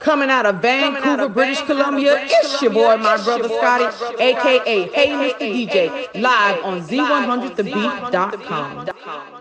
Coming out of Vancouver, out of British Vancouver, Columbia, British it's your boy, my brother Scotty, aka Hey Mr. DJ, live on Z100thebeat.com.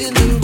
in the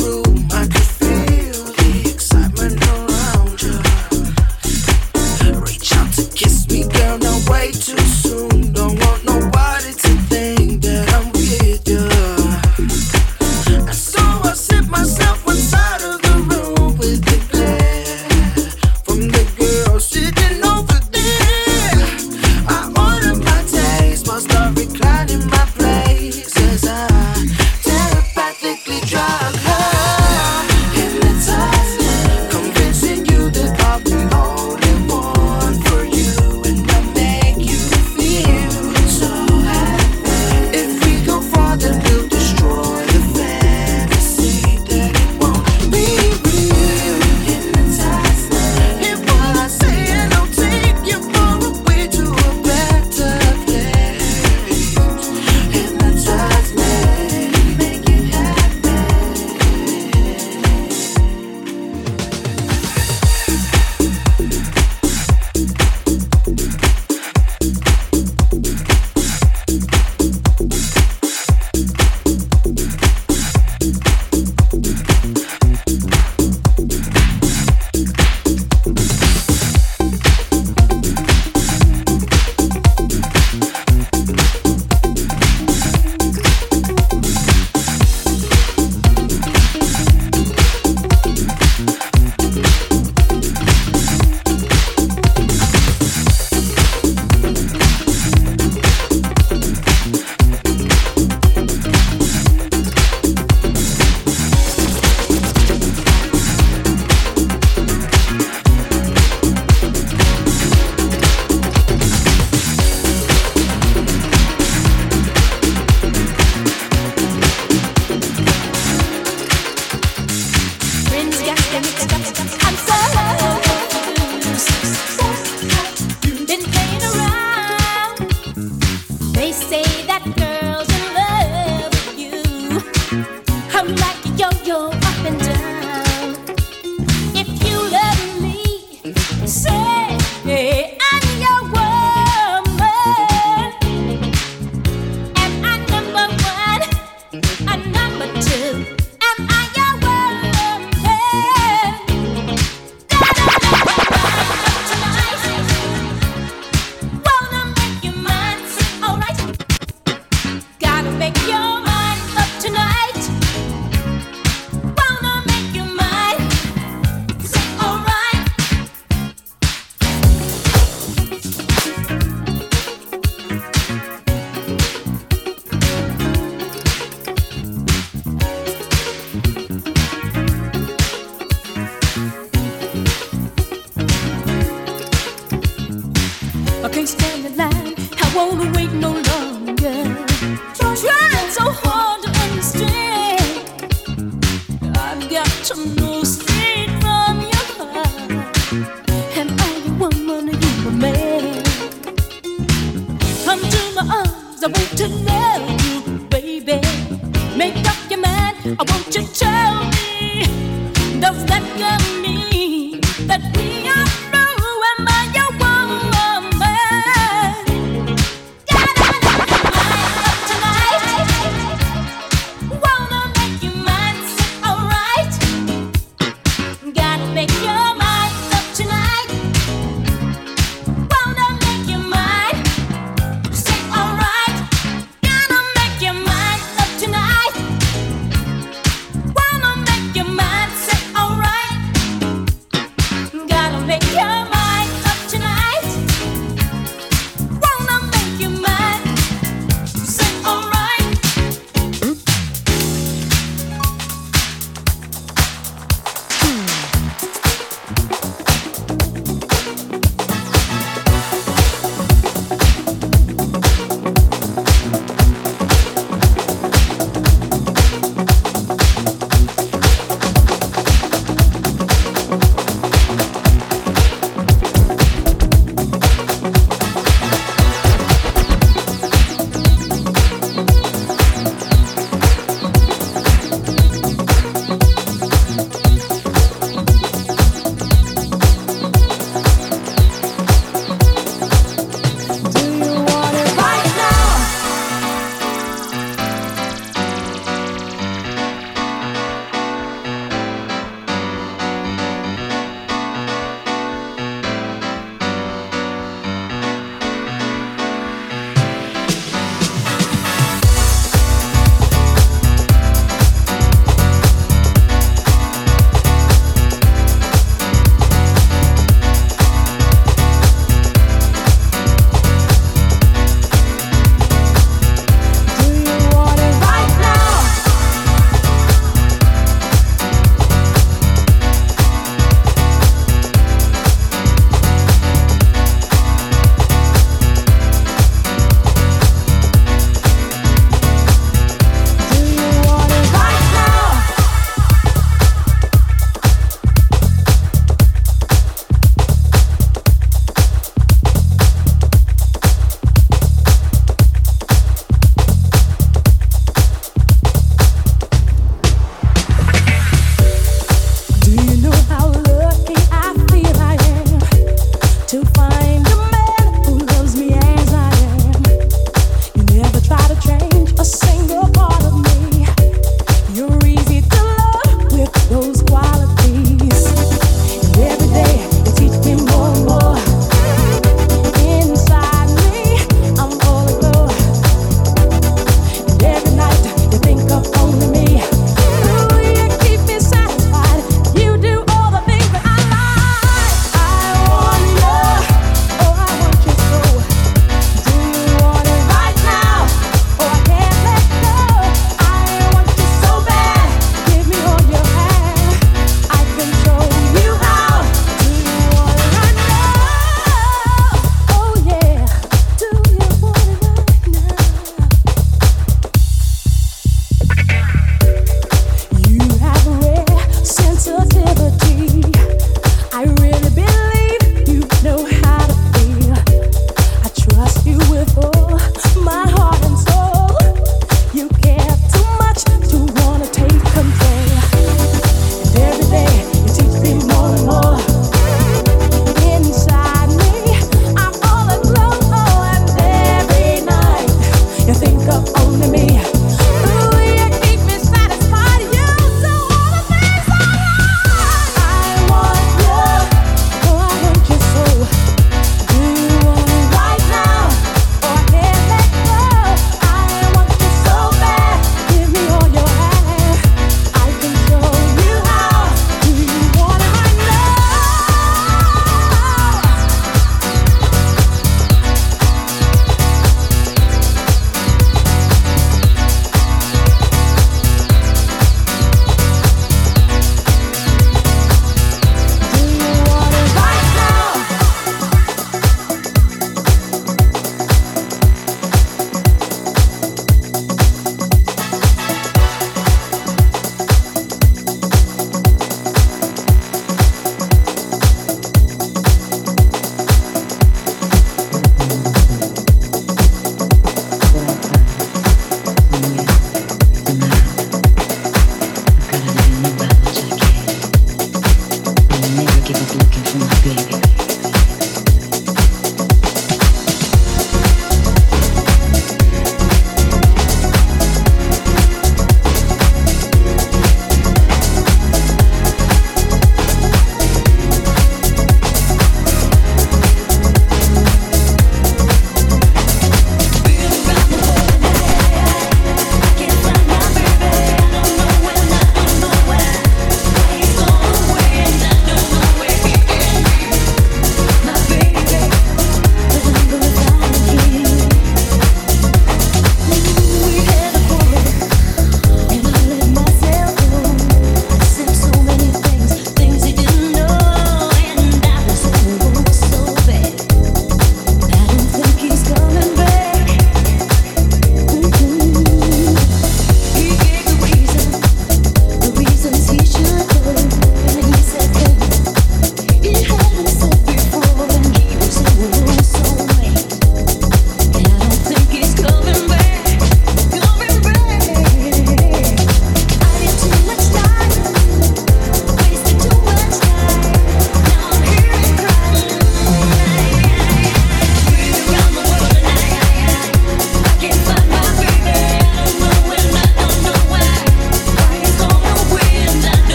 to me.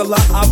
Nicola, I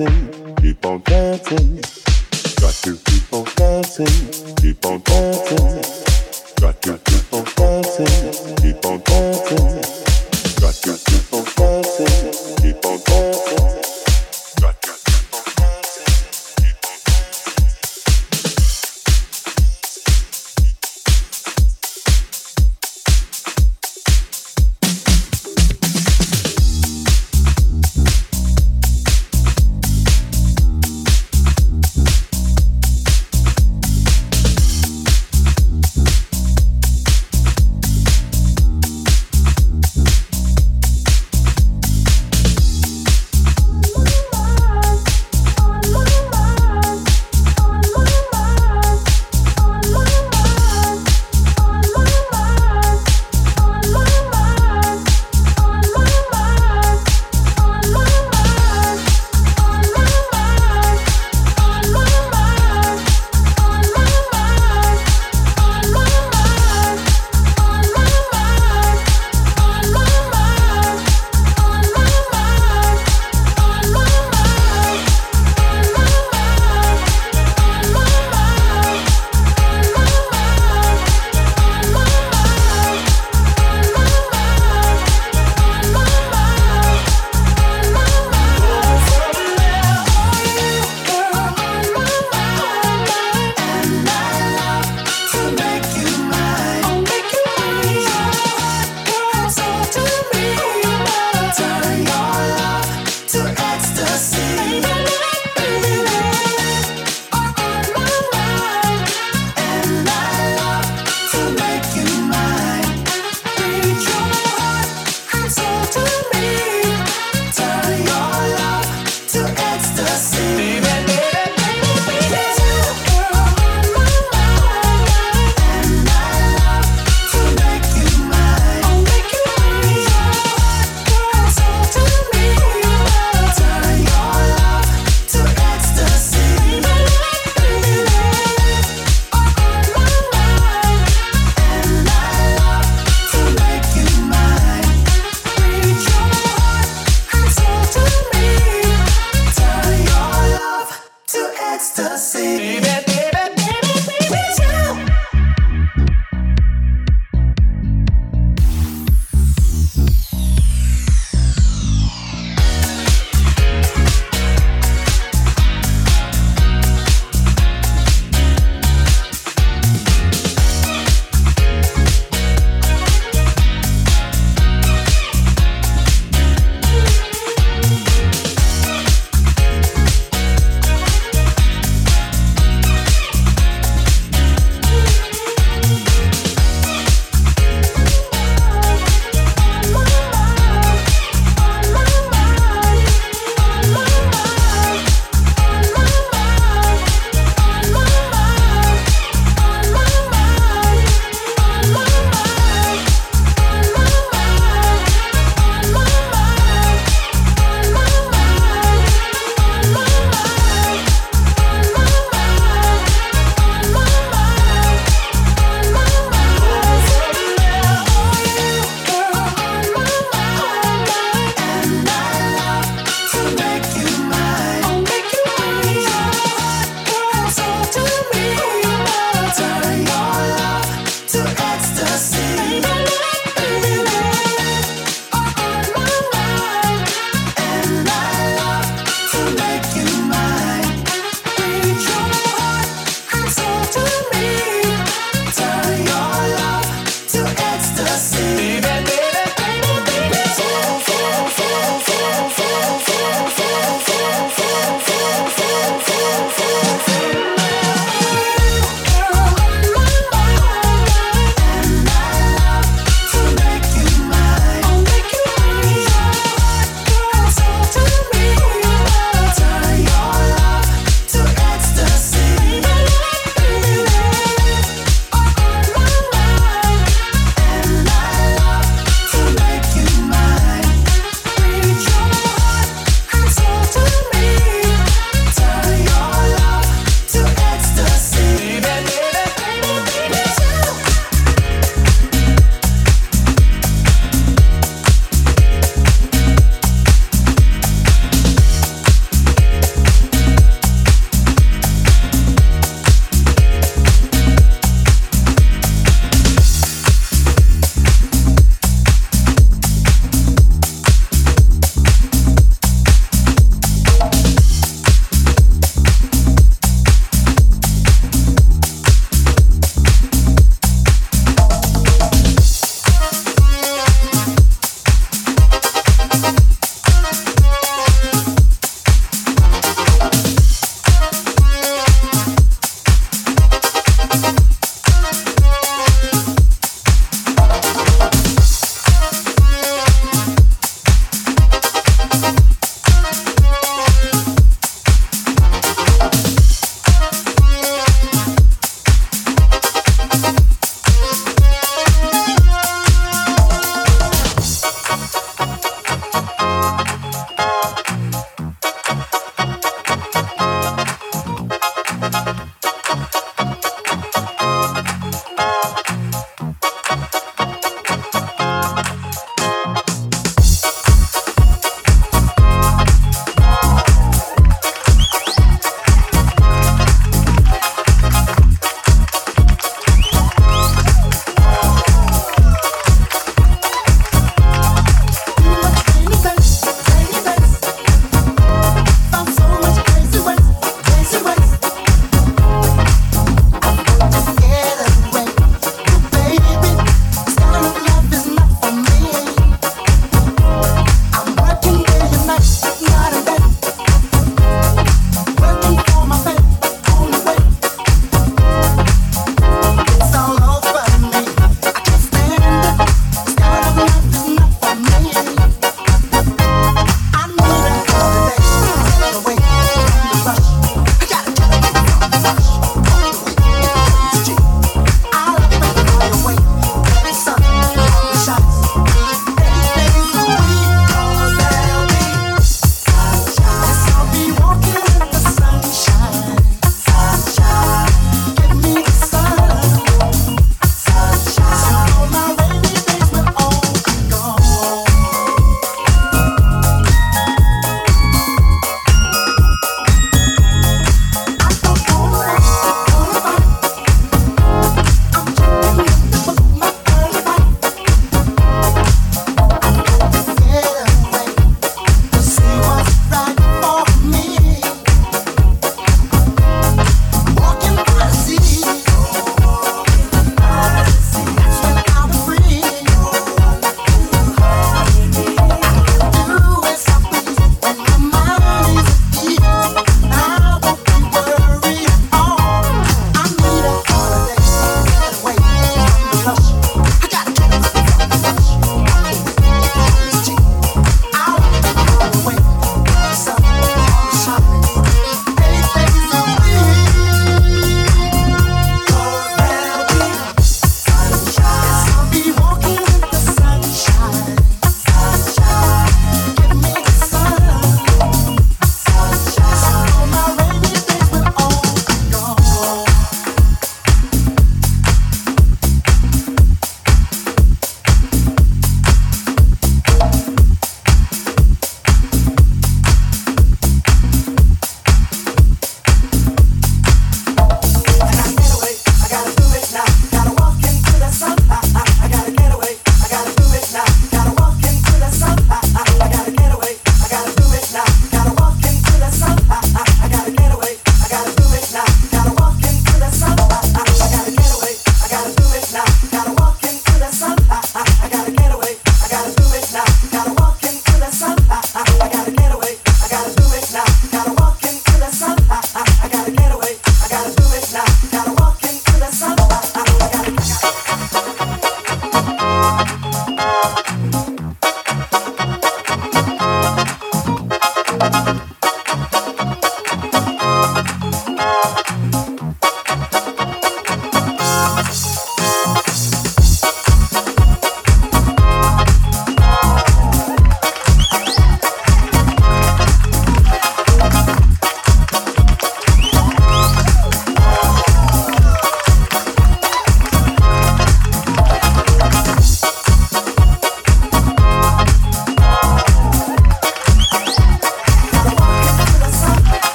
dancing